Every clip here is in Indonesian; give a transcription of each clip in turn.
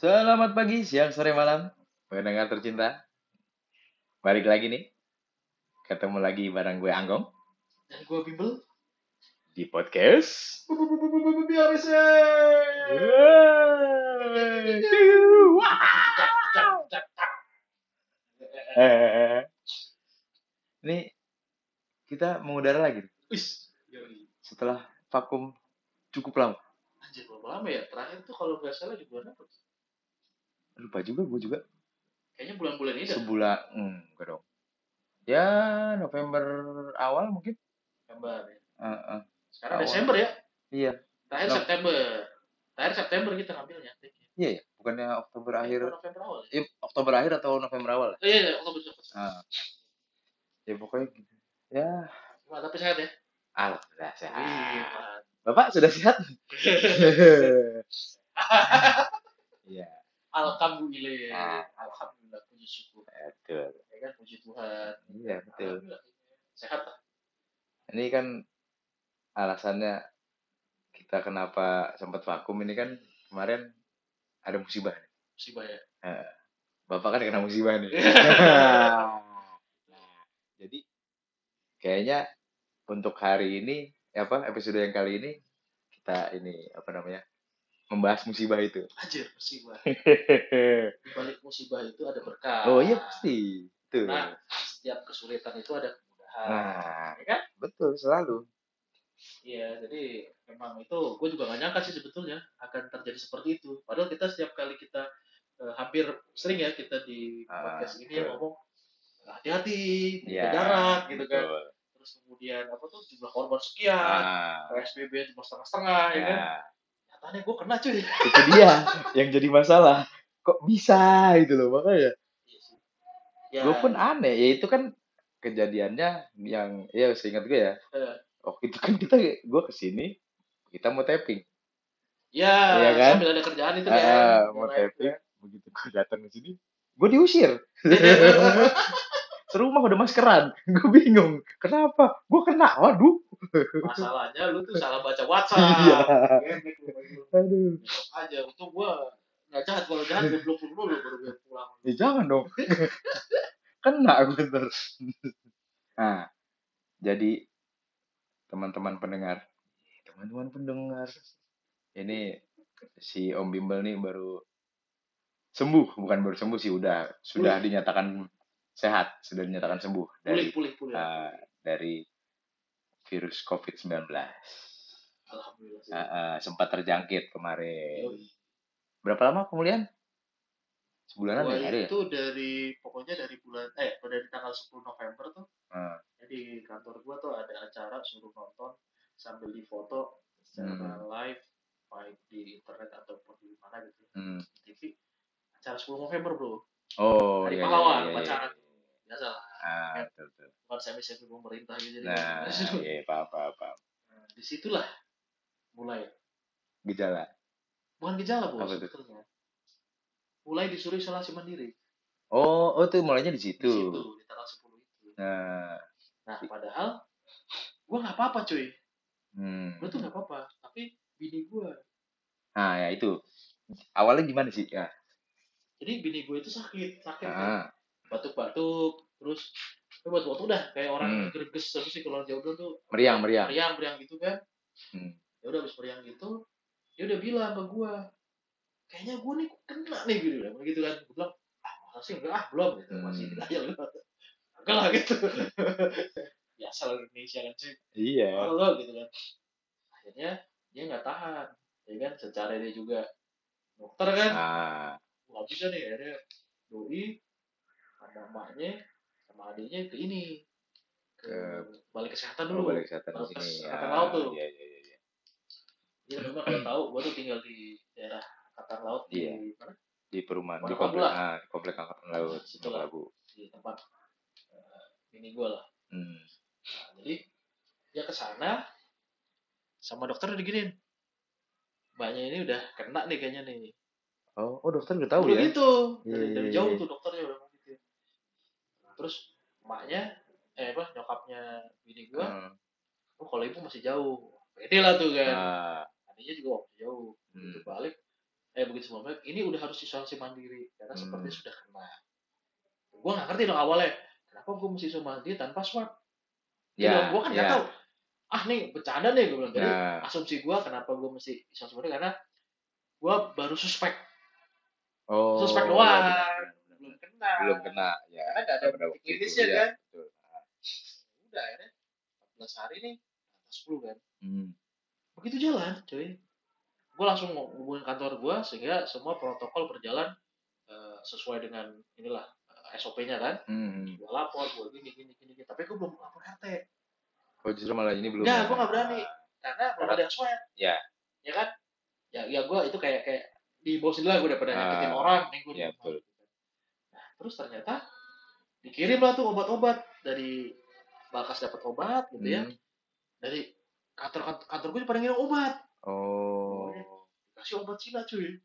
Selamat pagi, siang, sore, malam, pendengar tercinta. Balik lagi nih, ketemu lagi bareng gue Anggong Dan gue bimbel. di podcast. Ini kita mengudara lagi Wis, yoi. setelah vakum cukup lama. Anjir, berapa lama ya? Terakhir tuh kalau nggak salah di bulan apa? Lupa juga, gue juga Kayaknya bulan-bulan ini sebulan, hmm, enggak dong. Ya November awal mungkin. November ya. Eh, eh, Sekarang Awal. Desember ya. iya, Terakhir No. September. Terakhir September kita ngambilnya. iya ya. Bukannya Oktober akhir, November awal ya. eh, Oktober akhir atau November awal? Oh, iya, iya, Oktober. Oktober. Ah. Ya pokoknya gitu. Ya, tapi sehat ya. alhamdulillah sehat. Iya. Bapak sudah sehat? Iya, Alhamdulillah. Ah. Alhamdulillah puji syukur. betul. Ya kan puji Tuhan. Iya, betul. Sehat. Ini kan alasannya kita kenapa sempat vakum ini kan kemarin ada musibah. Musibah ya. Bapak kan kena musibah nih. nah, jadi kayaknya untuk hari ini apa episode yang kali ini kita ini apa namanya membahas musibah itu. Anjir, musibah. Di balik musibah itu ada berkah. oh iya pasti. Tuh. Nah, setiap kesulitan itu ada kemudahan. Nah, Ya kan? betul selalu. Iya, jadi memang itu gue juga gak nyangka sih sebetulnya akan terjadi seperti itu. Padahal kita setiap kali kita eh, hampir sering ya kita di Ah, podcast ini yang betul. ngomong hati-hati, jaga jarak gitu kan. betul. Terus kemudian apa tuh jumlah korban sekian, Ah, PSBB cuma setengah-setengah ya kan. ya. Nyatanya gue kena cuy. itu dia yang jadi masalah kok bisa gitu loh makanya Iya sih. Ya, gue pun aneh ya itu kan kejadiannya yang ya seingat gue ya Eh. waktu itu kan kita gue ke sini kita mau tapping ya, Iya kan? sambil ada kerjaan itu Ah, kan. mau tapping begitu gue datang ke sini gue diusir serumah udah maskeran. Gue bingung kenapa? Gue kena waduh. Masalahnya lu tuh salah baca WhatsApp. Iya. Aduh. Aja untung gua nggak jahat. Kalau jahat gue blok dulu baru gue pulang. Ya jangan dong. Kena gue ntar nah jadi teman-teman pendengar. Teman-teman pendengar. Ini si Om Bimbel nih baru sembuh. Bukan baru sembuh sih udah sudah dinyatakan sehat sudah dinyatakan sembuh dari pulih pulih eh, dari virus COVID-19 alhamdulillah. Eh, eh, sempat terjangkit kemarin Yoi. berapa lama pemulihan sebulanan ya ada ya itu dari pokoknya dari bulan eh dari tanggal 10 November tuh Hmm. jadi kantor gua tuh ada acara suruh nonton sambil difoto secara Hmm. live baik di internet ataupun di mana gitu Hmm. TV acara 10 November bro oh Hari iya, iya, pahlawan, iya, iya, bacaan. Iya. biasa lah Ah, betul, betul. bukan semi semi pemerintah gitu jadi Nah, iya, paham, paham, paham. Nah, di situlah mulai Gejala. bukan gejala bos Apa sebetulnya mulai disuruh isolasi mandiri Oh, oh tuh mulainya di di situ. situ di tanggal 10 itu Nah, nah padahal gua nggak apa-apa cuy hmm. gua tuh nggak apa-apa tapi bini gua Nah, ya itu. Awalnya gimana sih? Ya. jadi bini gua itu sakit sakit kan. Batuk-batuk terus tapi batuk-batuk udah kayak orang Hmm. greges terus sih kalau jauh tuh meriang, meriang. meriang meriang gitu kan. Hmm. ya udah habis meriang gitu dia udah bilang ke gua kayaknya gua nih kena nih gitu kan. Gitu kan. Gua bilang ah masa sih enggak? Ah belum. Gitu. Masih Hmm. denial enggak lah gitu. Biasa lah Indonesia kan sih. Iya. Allah gitu kan. Akhirnya dia nggak tahan ya kan secara dia juga dokter kan. Ah, nggak bisa nih akhirnya doi emaknya sama adiknya ke ini ke Ke- balai kesehatan oh, dulu balik kesehatan di sini. Ah, Laut tuh. Iya, iya, iya. iya. Jadi memang kalau tahu gua tuh tinggal di daerah angkatan laut Iya. di mana Di perumahan, di komplek, ah, di komplek angkatan laut, Situ lah. Labu. di tempat eh, bini gua lah Hmm. Nah, jadi dia ke sana sama dokter udah diginin mbaknya ini udah kena nih kayaknya nih Oh, oh dokter udah tahu udah ya? gitu Iya, dari, iya, dari iya, jauh iya. tuh dokternya udah terus emaknya eh apa nyokapnya bini gua Hmm. oh kalau ibu masih jauh. Pede lah tuh kan. Ah, tadinya adiknya juga waktu jauh. Hmm. balik eh begitu semua balik ini udah harus isolasi mandiri karena Hmm. seperti sudah kena. Gue nggak ngerti dong awalnya kenapa gue mesti isolasi mandiri tanpa swab? Ya, gue kan nggak ya, tahu. Ah nih bercanda nih gue bilang. Jadi ya. asumsi gue kenapa gue mesti isolasi mandiri karena gue baru suspek. Oh, suspek doang kena Belum kena, ya. karena nggak ada bukti klinisnya ya, kan betul. udah akhirnya 14 hari nih atas 10 kan Hmm. begitu jalan cuy gue langsung hubungin kantor gue sehingga semua protokol berjalan eh, sesuai dengan inilah eh, SOP-nya kan Hmm. gue lapor gue gini gini gini, gini. tapi gue belum lapor RT Oh, justru malah ini belum. Nggak, ya? gue nggak berani karena belum ada yang swab Ya. ya kan ya ya gue itu kayak kayak di bawah sini lah gue daripada nyakitin orang nih gue betul. Terus ternyata dikirim lah tuh obat-obat dari Bakas dapat obat gitu ya Hmm. dari kantor kantor, kantor gue pada ngirim obat Oh. kasih obat Cina cuy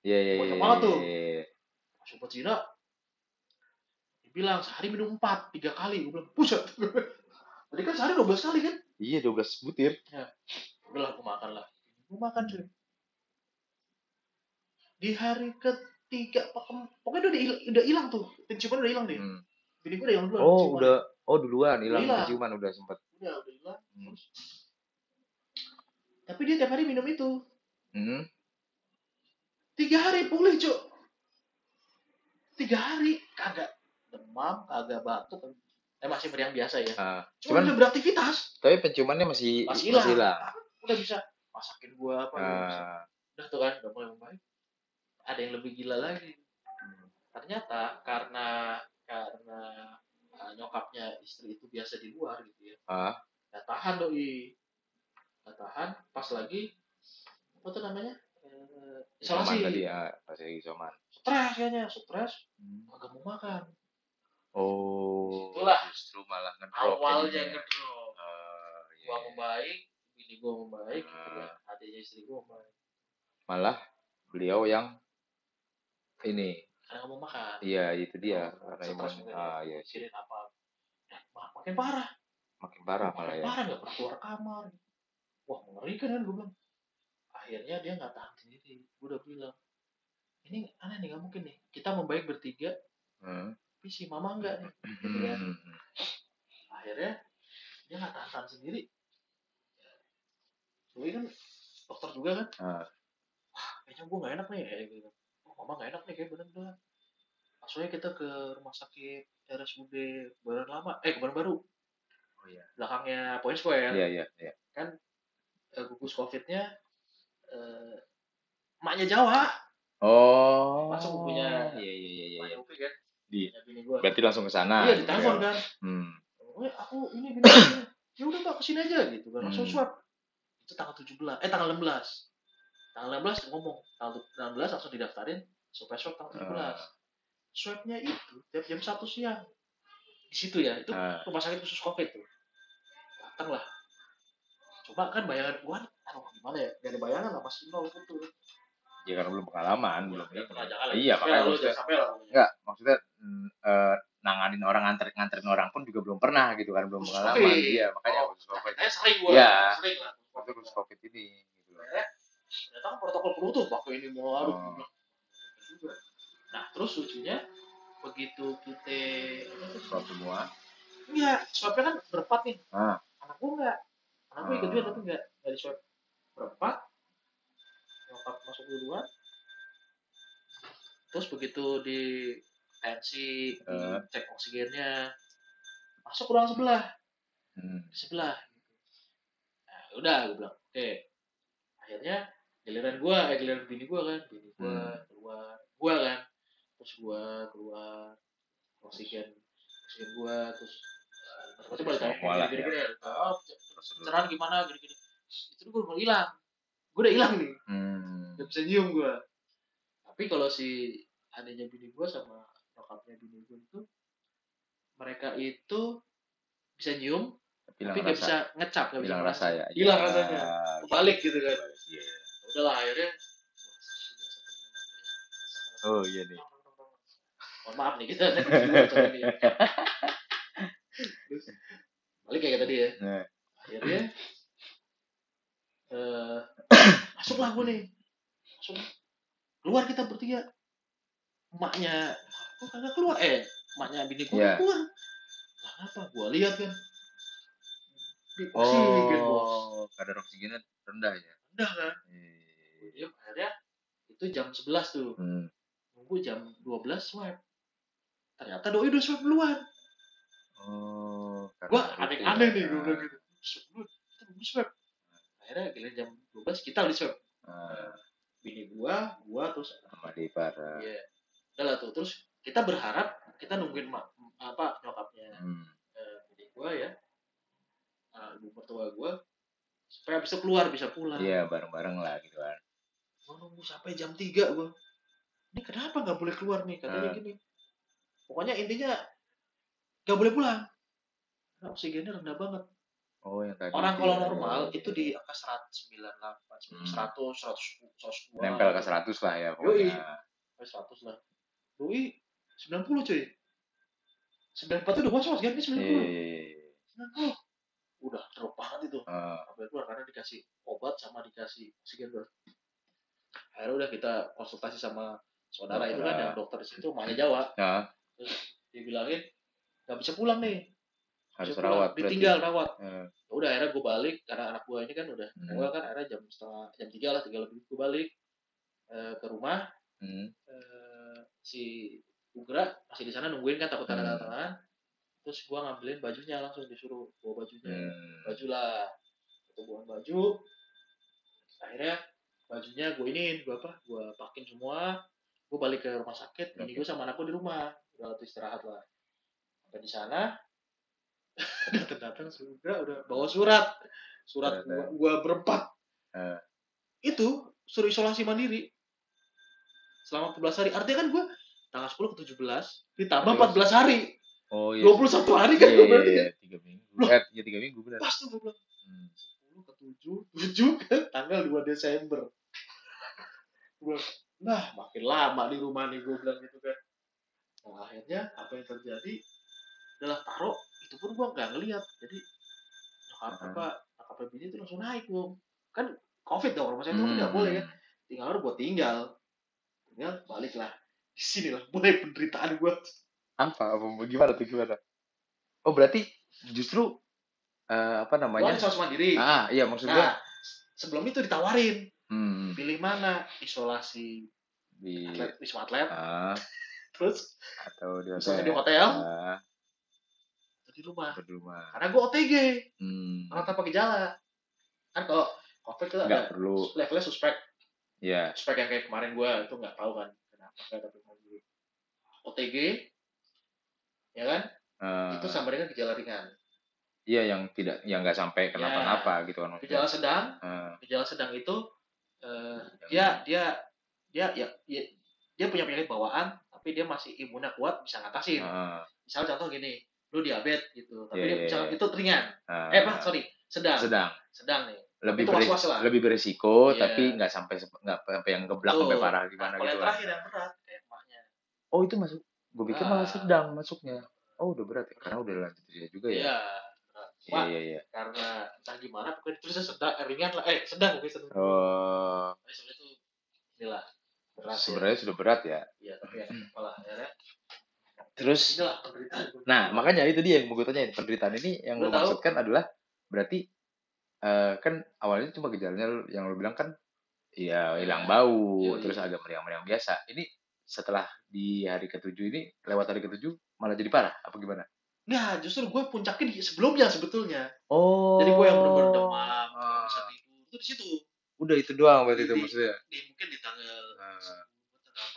Iya, iya, Banyak iya. banget tuh. iya, iya. kasih obat Cina dibilang sehari minum empat tiga kali gue bilang buset tadi kan sehari 12 kali kan Iya, 12 butir. udah lah gue makan lah gue makan cuy di hari ketiga pakem pokoknya udah udah hilang tuh penciuman udah hilang deh Hmm. bini gue udah hilang duluan Oh, penciuman. udah oh duluan hilang penciuman udah sempat. udah udah hilang Hmm. terus tapi dia tiap hari minum itu Hmm. tiga hari pulih cuk tiga hari kagak demam kagak batuk eh masih meriang biasa ya Ah, cuma Cuman- udah beraktivitas tapi penciumannya masih Masih hilang. hilang. udah bisa masakin gua apa. Ah, udah tuh kan udah mulai membaik ada yang lebih gila lagi. Ternyata karena karena uh, nyokapnya istri itu biasa di luar gitu ya. Ah, nggak tahan doi. Nggak tahan pas lagi apa tuh namanya? Eh, isolasi. tadi ya, pas lagi isoman. stres kayaknya stres. Hmm. kagak mau makan. Oh, Itulah justru malah ngedrop awalnya ngedrop. Ah, iya, gua membaik bini gua membaik gitu Ah. kan. Adiknya istri gua membaik. Malah beliau yang ini, karena mau makan. Iya itu dia Oh, karena stres imun. mungkin Ah, ya. apa. Nah, mak- makin parah. Makin parah malah ya. parah nggak pernah keluar kamar. Wah mengerikan kan gue bilang. Akhirnya dia nggak tahan sendiri. Gue udah bilang ini aneh nih nggak mungkin nih. Kita membaik bertiga Hmm. tapi si mama enggak nih. Gitu kan. Hmm. akhirnya dia nggak tahan, tahan sendiri Soalnya kan dokter juga kan. Ah. kayaknya gue nggak enak nih. Kayak gitu mama nggak enak nih kayak bener-bener langsung aja kita ke rumah sakit RSUD Kebayoran Lama eh Kebayoran Baru Oh iya. belakangnya Point Square Iya, iya, iya. eh, gugus covidnya eh, emaknya Jawa Oh. Langsung punya- Iya, iya, iya, iya. Upi kan Di- gua Berarti langsung ke sana. iya gitu ditelepon ya. kan Hmm. oh, aku ini gua. ya udah pak ke sini aja gitu kan langsung Hmm. swab itu tanggal 17 eh tanggal 16 tanggal 16 ngomong tanggal 16 langsung didaftarin supaya swab tanggal 17 Ah. swabnya itu tiap jam satu siang di situ ya itu Ah. rumah sakit khusus covid tuh datang lah coba kan bayangan gua aduh gimana ya gak ada bayangan lah masih nol gitu Ya karena belum pengalaman, belum ya, lah Iya, makanya maksudnya enggak, maksudnya eh, nanganin orang nganterin nganterin orang pun juga belum pernah gitu kan, belum pengalaman. Iya, makanya Oh, khusus covid. saya sering gua Iya. sering lah khusus covid ini gitu loh. Ternyata kan protokol perlu tuh pakai ini mau Oh. Gua bilang, juga nah terus lucunya begitu kita Swab semua. enggak swabnya kan berempat nih Ah. anak gua enggak anak gua ikut Ah. juga tapi enggak di swab berempat nyokap masuk duluan terus begitu di tensi Eh. cek oksigennya masuk ruang sebelah Hmm. sebelah. Nah, udah gue bilang, oke. Akhirnya giliran gua, eh giliran bini gua kan, bini gua Hmm. keluar, gua kan, terus gua keluar, oksigen, oksigen gua, terus eh, pasti boleh tanya Semua lah, gini gini, ya. oh, pencerahan gimana, gini gini. Itu gua mau hilang, gua udah hilang nih, Hmm. gak bisa nyium gua. Tapi kalau si adanya bini gua sama nyokapnya bini gua itu, mereka itu bisa nyium, tapi nggak bisa ngecap, nggak bisa merasa. rasa ya. Hilang Ya, rasanya. Balik gitu kan. Iya. Udahlah akhirnya Oh iya nih. mohon maaf nih kita. Terus, balik kayak tadi ya. Nah, akhirnya eh masuklah gue nih. Masuk. Keluar kita bertiga. Emaknya kok kagak keluar. Eh emaknya bini gue Iya. keluar. Lah apa gue lihat kan? Di oksigen bos Oh, kadar oksigennya rendah ya. udah kan Iya. Dia akhirnya itu jam 11 tuh Hmm. nunggu jam 12 swab ternyata doi udah swab duluan Oh, gua itu aneh-aneh ya. nih gue bilang gitu swab dulu kita belum swab akhirnya giliran jam 12 kita udah swab Ah, bini gua gua terus sama di para. iya udah lah tuh terus kita berharap kita nungguin mak, apa nyokapnya Hmm. eh, bini gua ya eh, ibu mertua gua supaya bisa keluar bisa pulang Iya, bareng-bareng lah gitu kan. Gua nunggu sampai jam 3 gua ini kenapa nggak boleh keluar nih katanya Ah. gini pokoknya intinya nggak boleh pulang karena oksigennya rendah banget Oh, yang tadi. orang itu kalau ya. normal itu di angka 198 Hmm. 100 100 102 nempel ke 100 lah ya Yoi. pokoknya. sampai 100 lah Doi 90 cuy 94 itu udah was was kan ini 90 Iya, iya, iya, iya. 90 udah drop banget itu Ah, sampai keluar karena dikasih obat sama dikasih oksigen akhirnya udah kita konsultasi sama saudara itu kan yang dokter di situ maknya Jawa. Nah, dibilangin nggak bisa pulang nih. Harus Bisa pulang, rawat berarti. ditinggal rawat. Eh, Ya udah akhirnya gue balik karena anak gue ini kan udah Hmm. gue kan akhirnya jam setengah jam tiga lah tiga lebih gue balik eh, ke rumah. Hmm. eh, si Ugra masih di sana nungguin kan takut ada Hmm. tangan terus gue ngambilin bajunya langsung disuruh bawa bajunya. Hmm. baju lah buang baju. Akhirnya bajunya gue iniin gue apa gue pakin semua gue balik ke rumah sakit ini gue sama anakku di rumah udah waktu istirahat lah sampai di sana datang datang sudah udah bawa surat surat gua, ya. gua berempat Eh. itu suruh isolasi mandiri selama 14 hari artinya kan gue tanggal 10 ke 17 ditambah 14 hari Oh iya. 21 hari kan Iya, gua iya, berarti iya, kan tiga minggu. Loh. Eh, iya tiga minggu benar. pas tuh gue bilang Hmm. 10 ke 7, 7 kan tanggal 2 Desember. Gue bilang, nah makin lama di rumah nih gue bilang gitu kan. Nah akhirnya apa yang terjadi adalah taruh itu pun gue nggak ngeliat jadi nyokap Hmm. apa nyokap bini itu langsung naik gue kan covid dong rumah saya itu kan nggak Hmm. boleh kan tinggal harus gue tinggal tinggal balik lah di sini lah mulai penderitaan gue Apa? Apa gimana tuh gimana? Oh, berarti justru eh, apa namanya? isolasi mandiri Ah, iya maksud gua nah sebelum itu ditawarin hmm, pilih mana? Isolasi. Di atlet wisma atlet. Ah, terus? Atau di hotel. di hotel? Ah, atau di rumah? Atau di rumah. karena gue OTG Hmm. orang tanpa gejala kan kalau covid itu Nggak ada perlu. levelnya suspek. Ya. suspek yang kayak kemarin gue itu nggak tahu kan kenapa kayak tapi OTG ya kan? Eh, itu sama dengan gejala ringan. Iya yang tidak yang nggak sampai kenapa-napa gitu kan gejala sedang. Eh, gejala sedang itu eh, dia dia dia ya, ya dia punya penyakit bawaan tapi dia masih imunnya kuat bisa ngatasin eh, misal contoh gini lu diabetes gitu tapi Iya, dia misalnya iya. itu ringan eh, eh apa sorry sedang sedang sedang nih lebih itu beri- was-was lah. lebih beresiko Iya. tapi nggak sampai nggak sampai yang geblak Tuh. sampai parah Nah, gimana kalau gitu yang terakhir yang berat kayak emaknya Oh itu masuk. Gue pikir malah Ah. sedang masuknya. Oh udah berat ya karena udah lanjut usia juga ya. Iya Wah, iya iya. karena entah gimana pokoknya tulisnya sedang eh, ringan lah eh sedang mungkin sedang Oh Tapi sebenarnya itu inilah berat ya. sebenarnya sudah berat ya. iya tapi ya apalah akhirnya Terus inilah penderitaan nah makanya itu dia yang mau gue tanyain penderitaan ini yang lo tahu? maksudkan adalah berarti eh, kan awalnya cuma gejalanya yang lo bilang kan iya hilang bau Iya, iya. terus agak meriang-meriang biasa. Ini setelah di hari ketujuh ini lewat hari ketujuh malah jadi parah apa gimana? Nah, justru gue puncaknya di sebelumnya sebetulnya. Oh. Jadi gue yang bener-bener demam, nggak Ah. bisa tidur. Itu di situ. Udah itu doang berarti itu maksudnya. Di mungkin di tanggal Ah. tanggal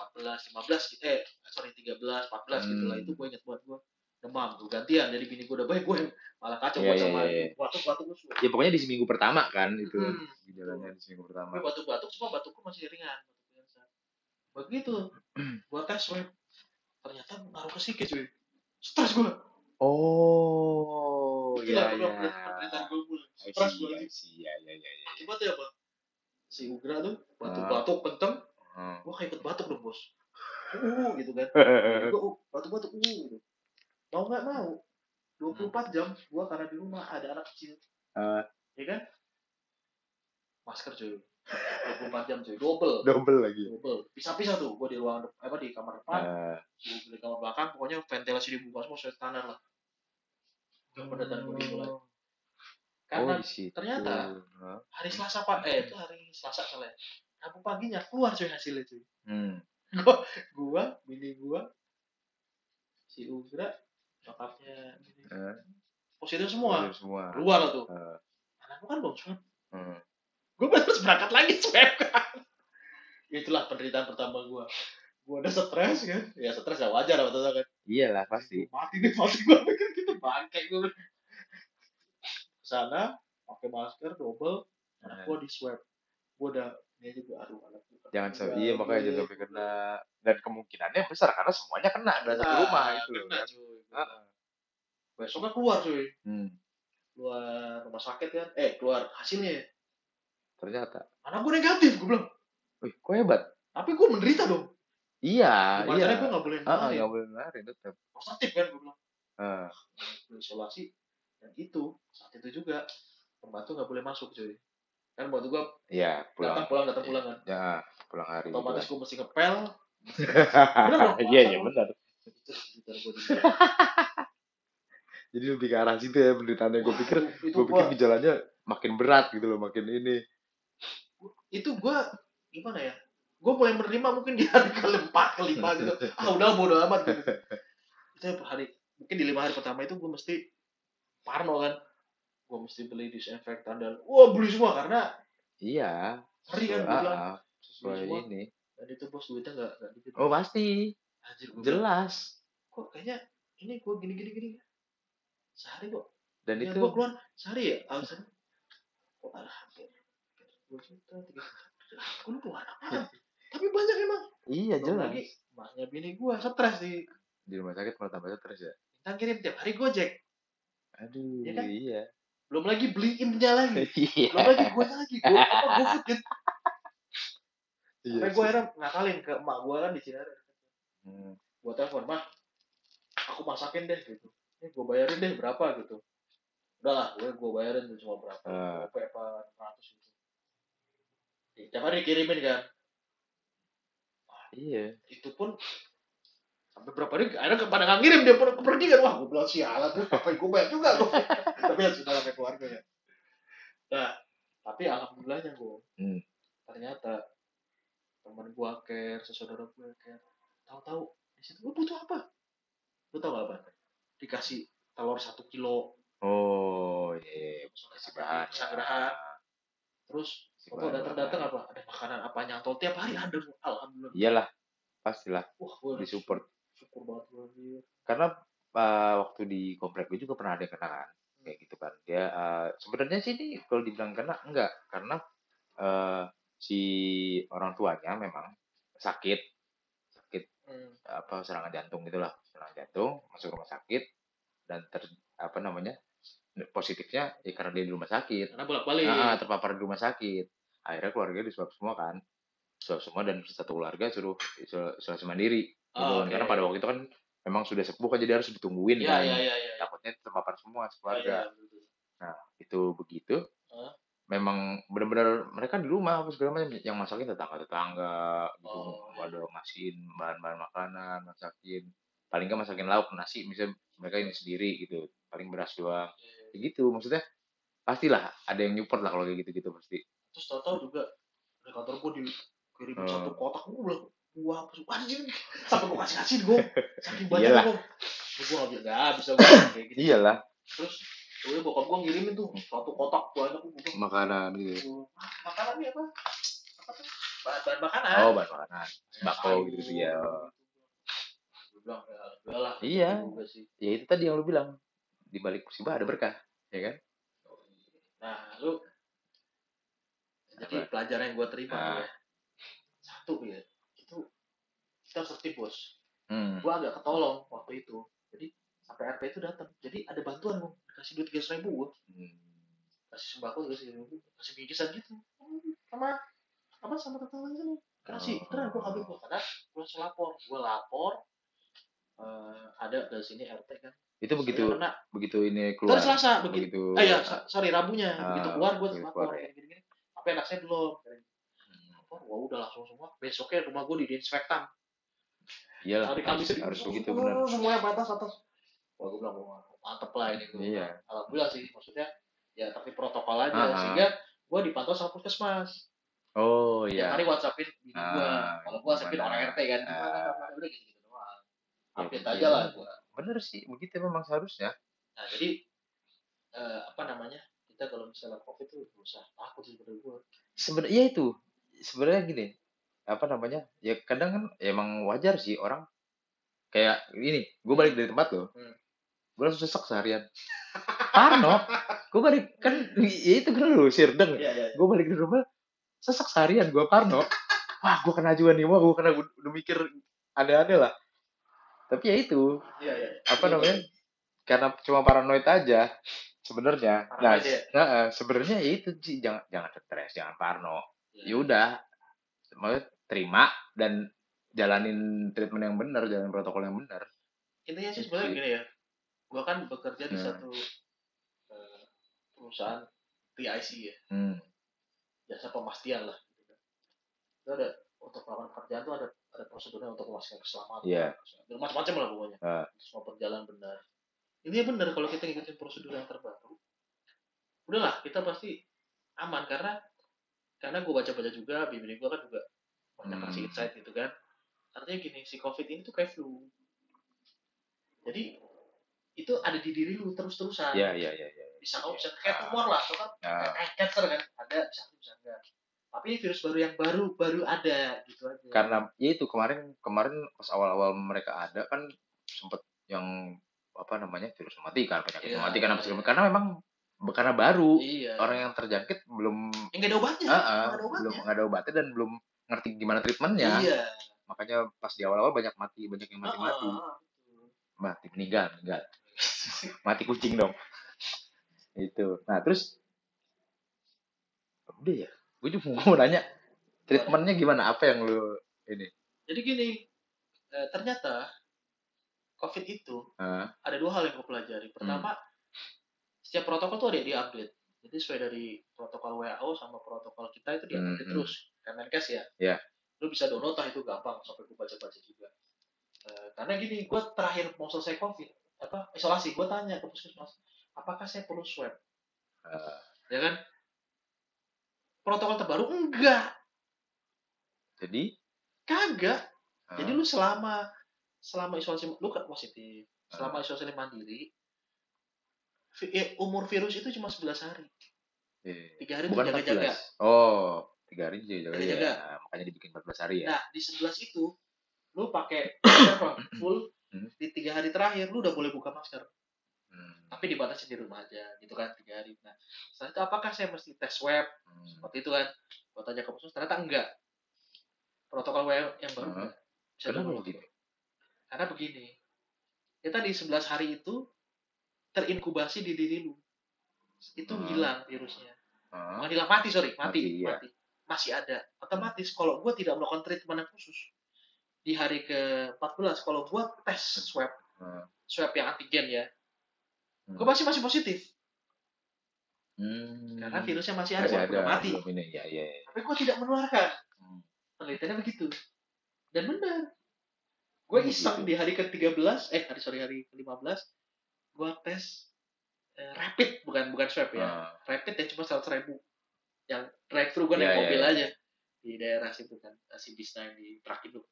14, 15 gitu. Eh, sorry 13, 14 gitu lah. Hmm. Itu gue inget buat gue demam tuh gantian dari bini gue udah baik gue malah kacau iya, sama iya. batuk-batuk gue suka. Ya pokoknya di seminggu pertama kan itu Hmm. gejalanya di seminggu pertama. Gue batuk-batuk cuma batukku masih ringan. batuk biasa. Begitu. Gue tes swab. Ternyata ngaruh ke psikis cuy. Stres gue. Oh, Itulah ya gue ya. penderitaan gue mulai. I Stres see, gue I lagi. see. Ya ya ya ya. Coba tuh apa? Si Ugra tuh Ah. batuk-batuk penteng. Hmm. Gue kayak ikut batuk dong bos. Uh, gitu kan. gue uh, batuk-batuk uh gitu. Mau nggak mau 24 jam gue karena di rumah ada anak kecil Eh. ya kan masker cuy 24 jam cuy. Double. Double lagi. Double. Pisah-pisah tuh. Gue di ruang apa di kamar depan. Gue di kamar belakang. Pokoknya ventilasi dibuka semua sesuai standar lah. Gak pada dan gue dimulai oh karena situ. ternyata- hari Selasa pak eh itu hari Selasa salah ya Rabu paginya keluar cuy hasilnya cuy. Hmm. gua bini gua si Ugra nyokapnya Eh, positif semua. Positif semua. Keluar lah tuh. Eh, anak kan swab hmm. Gue harus berangkat lagi swab kan itulah penderitaan pertama gua. Gua udah stres kan? Ya stres ya wajar lah betul kan? Iyalah pasti. Mati nih mati gua. Pikir kita bangke gua. Ke sana pakai masker double. Anak gua di swab. Gua udah ini aja gua aduh anak gua jangan sampai juga, iya makanya gue. jangan sampai kena. Dan kemungkinannya besar karena semuanya kena dalam satu rumah itu kena, kan? cuy. Besoknya keluar cuy. Hmm. keluar rumah sakit kan? Eh keluar hasilnya ternyata. Anak gue negatif gue bilang. Wih kok hebat? Tapi gue menderita dong. Iya gimana iya. gue nggak boleh ah, nularin nggak boleh nularin tetap positif kan gue bilang. Gue isolasi dan itu saat itu juga pembantu nggak boleh masuk cuy. Kan pembantu gue iya pulang. datang pulang datang pulang kan. Ya pulang hari otomatis gue mesti ngepel. Iya iya benar jadi lebih ke arah situ ya penderitaannya gue pikir. Gue pikir gejalanya makin berat gitu loh makin ini itu gue gimana ya? Gue mulai menerima mungkin di hari keempat kelima gitu. Ah udah bodo amat gitu. Itu hari mungkin di lima hari pertama itu gue mesti parno kan. Gue mesti beli disinfektan dan wah beli semua karena iya. Ngeri kan sesuai, gue bilang. ah, ah, sesuai ini. Dan itu bos duitnya nggak nggak dikit. Oh pasti. Anjir bilang, jelas. Kok kayaknya ini gue gini gini. Gini sehari kok. Dan ya itu gue keluar sehari ya alasan kok hampir dua juta tiga juta. Gue keluar? Apa tapi banyak emang. Iya belum jelas. lagi maknya bini gue stres di di rumah sakit malah tambah stres ya? Minta kirim tiap hari gojek. Aduh Iya kan? iya. Belum lagi beliinnya lagi. Iya. Belum lagi gue lagi. Gue apa gue food gitu. Iya sampai gue akhirnya ngakalin ke emak gue kan di Cinere Hmm. gue telepon mah aku masakin deh gitu. Ini gue bayarin deh berapa gitu. Udah lah gue gue bayarin tuh cuma berapa. Ah. berapa apa ratus gitu tiap hari dikirimin kan iya. itu pun sampai berapa hari akhirnya pada nggak ngirim dia per- pergi kan. Wah gue bilang sialan tuh apa gue bayar juga loh tapi ya sudah sampai keluarga ya. Nah tapi alhamdulillahnya gue Hmm. ternyata teman gue care sesaudara gue care. Tahu-tahu di situ gue butuh apa? Lu gak apa dikasih telur satu kilo. Oh iya kasih bahan Bisa ya. gerahan. terus kalau bahan, datang datang bahan. apa? Ada makanan apa nyantol? Tiap hari ada alhamdulillah. Iyalah pastilah. Wah gue disupport syukur banget gue anjir. karena uh, waktu di komplek gue juga pernah ada yang kena kan kayak gitu kan. Dia uh, sebenarnya sih ini kalau dibilang kena enggak. Karena uh, si orang tuanya memang sakit. Sakit Hmm. apa serangan jantung gitulah. Serangan jantung masuk rumah sakit dan ter apa namanya positifnya ya karena dia di rumah sakit. Karena bolak balik ah, terpapar di rumah sakit. Akhirnya keluarga diswab semua kan. Swab semua dan satu keluarga suruh iso- isolasi mandiri. Gitu Oh, kan. oke. karena pada waktu itu kan memang sudah sepuh kan jadi harus ditungguin ya kan. ya ya ya takutnya terpapar semua Ya, keluarga. ya, betul. itu begitu. Hah? memang benar-benar mereka di rumah apa segala macam. Yang masakin tetangga-tetangga gitu. Oh, iya. ada ngasihin bahan-bahan makanan masakin. Paling nggak masakin lauk nasi misalnya mereka ini sendiri gitu. Paling beras doang. Ya, ya. Gitu maksudnya pastilah ada yang nyupport lah kalau kayak gitu-gitu pasti. Terus tau tau juga dari kantor gue dikirim Oh. satu kotak gue bilang gua apa sih anjir sampai gue kasih kasih gue saking banyak gue gue nggak bisa nggak bisa gue kayak gitu. Iyalah. Terus gue bokap gue ngirimin tuh satu kotak banyak gue makanan gitu "Oh, ah, makanannya apa? Apa tuh? Bahan bahan makanan. Oh bahan makanan. Sayur, gitu gitu ya. gue bilang ya lah Iya. Gitu ya itu tadi yang lu bilang di balik musibah ada berkah ya kan nah lu jadi Apa? pelajaran yang gue terima Ah. ya satu ya itu kita harus tertib bos hmm. gue agak ketolong waktu itu jadi sampai RP itu datang jadi ada bantuan gue kasih duit tiga ribu gue Hmm. kasih sembako kasih ribu kasih bingkisan gitu sama apa sama tetangga sini kasih Oh. terus gue ambil gue karena gue lapor gue lapor eh, ada dari sini RT kan? Itu begitu Saya kena begitu ini Terus keluar. Selasa begitu. Begitu. Ah ya sorry Rabunya. Ah, begitu keluar gue lapor ya. gini gini tapi anak saya belum wah udah langsung semua besoknya rumah gue di disinfektan Iyalah, hari harus, Kamis harus itu, begitu oh, benar. semuanya batas atas. Wah gue bilang wah mantep lah ini gue Iya. alhamdulillah sih maksudnya ya tapi protokol aja ah. sehingga gue dipantau sama puskesmas. Oh iya. hari whatsappin bini gue kalau gue whatsappin orang RT kan. Gitu gitu Ya, update gitu aja ya. lah gue Bener sih, begitu memang seharusnya. nah jadi eh, apa namanya kita kalau misalnya covid tuh gak usah takut menurut gue Sebenarnya ya itu. Sebenarnya gini, apa namanya? Ya kadang kan ya emang wajar sih orang kayak ini, gue balik dari tempat lo. Hmm. Gue langsung sesek seharian. Parno, gue balik kan ya itu kan lu sirdeng. iya iya Gue balik di rumah sesek seharian gue Parno. Wah, gue kena juga nih, wah gue kena gua udah mikir ada-ada lah. Tapi ya itu, iya iya apa namanya? Karena cuma paranoid aja sebenarnya. Nah, ya? nah, sebenarnya ya itu sih jangan jangan stres, jangan parno. Iya. Ya udah, mau terima dan jalanin treatment yang benar, jalanin protokol yang benar. intinya sih Gitu sebenarnya sih. gini ya gue kan bekerja di Hmm. satu eh, perusahaan TIC ya Hmm. jasa pemastian lah gitu kan. itu ada untuk melakukan pekerjaan tuh ada ada prosedurnya untuk memastikan keselamatan. Iya. Dan macam-macam lah pokoknya. Ah. semua berjalan benar. Ini benar kalau kita ngikutin prosedur yang terbaru udahlah kita pasti aman. Karena karena gue baca-baca juga bimbing gue kan juga banyak Hmm. kasih insight gitu kan. Artinya gini si covid ini tuh kayak flu. Jadi itu ada di diri lu terus-terusan. Iya, iya, iya, iya. bisa oh, bisa kayak tumor lah atau kan Nah, kayak cancer kan. Ada bisa bisa enggak tapi virus baru yang baru baru ada gitu aja. Karena ya itu kemarin kemarin pas awal-awal mereka ada kan sempet yang apa namanya virus mematikan penyakit Iya, mematikan apa segala karena memang karena baru. Iya. Orang yang terjangkit belum yang nggak ada obatnya. Ah, nggak ada obatnya. belum nggak ada obatnya dan belum ngerti gimana treatmentnya. Iya. Makanya pas di awal-awal banyak mati banyak yang mati mati Ah, ah, betul. mati meninggal meninggal. Mati kucing dong. Itu. Nah terus udah ya gue juga mau nanya treatmentnya gimana? Apa yang lu ini? Jadi gini eh, ternyata covid itu Ah, ada dua hal yang gue pelajari. Pertama setiap protokol tuh ada yang diupdate. Jadi sesuai dari protokol WHO sama protokol kita itu diupdate Hmm, hmm. terus. Kemenkes ya. Iya. lu bisa download lah itu gampang sampai gue baca-baca juga. Eh, karena gini gue terakhir mau selesai covid apa isolasi gue tanya ke puskesmas apakah saya perlu swab? Ah, ya kan protokol terbaru? Enggak. Jadi? Kagak. Ah, jadi lu selama selama isolasi lu kan positif. Selama isolasi mandiri eh, umur virus itu cuma 11 hari. Eh, tiga hari bukan itu jaga-jaga 14 oh tiga hari jaga jaga Jaga-jaga. ya makanya dibikin 14 hari ya. Nah di 11 itu lu pakai apa full. Hmm. di tiga hari terakhir lu udah boleh buka masker tapi dibatasi di rumah aja gitu kan tiga hari nah setelah itu apakah saya mesti tes swab hmm. seperti itu kan gua tanya ke puskesmas ternyata enggak protokol WHO yang baru Hmm. enggak bisa Kenapa begitu? karena begini kita di 11 hari itu terinkubasi di diri lu itu Hmm. hilang virusnya Ah, bukan hilang mati sorry Mati, mati iya. mati masih ada otomatis kalau gue tidak melakukan treatment yang khusus di hari ke 14 kalau gue tes swab ah. swab yang antigen ya Hmm. gue masih masih positif. Hmm. karena virusnya masih ada masih ada udah mati. belum ini. Ya ya, ya. tapi gue tidak menularkan. Hmm. penelitiannya begitu. Dan benar. Gue Oh, iseng gitu. di hari ke 13 eh hari sorry hari ke 15 gue tes eh, rapid. Bukan bukan swab ya. Ah, rapid yang cuma seratus ribu. Yang drive thru gue naik Iya, iya, mobil iya. aja. Di daerah situ kan si Bisna yang di Prakindo.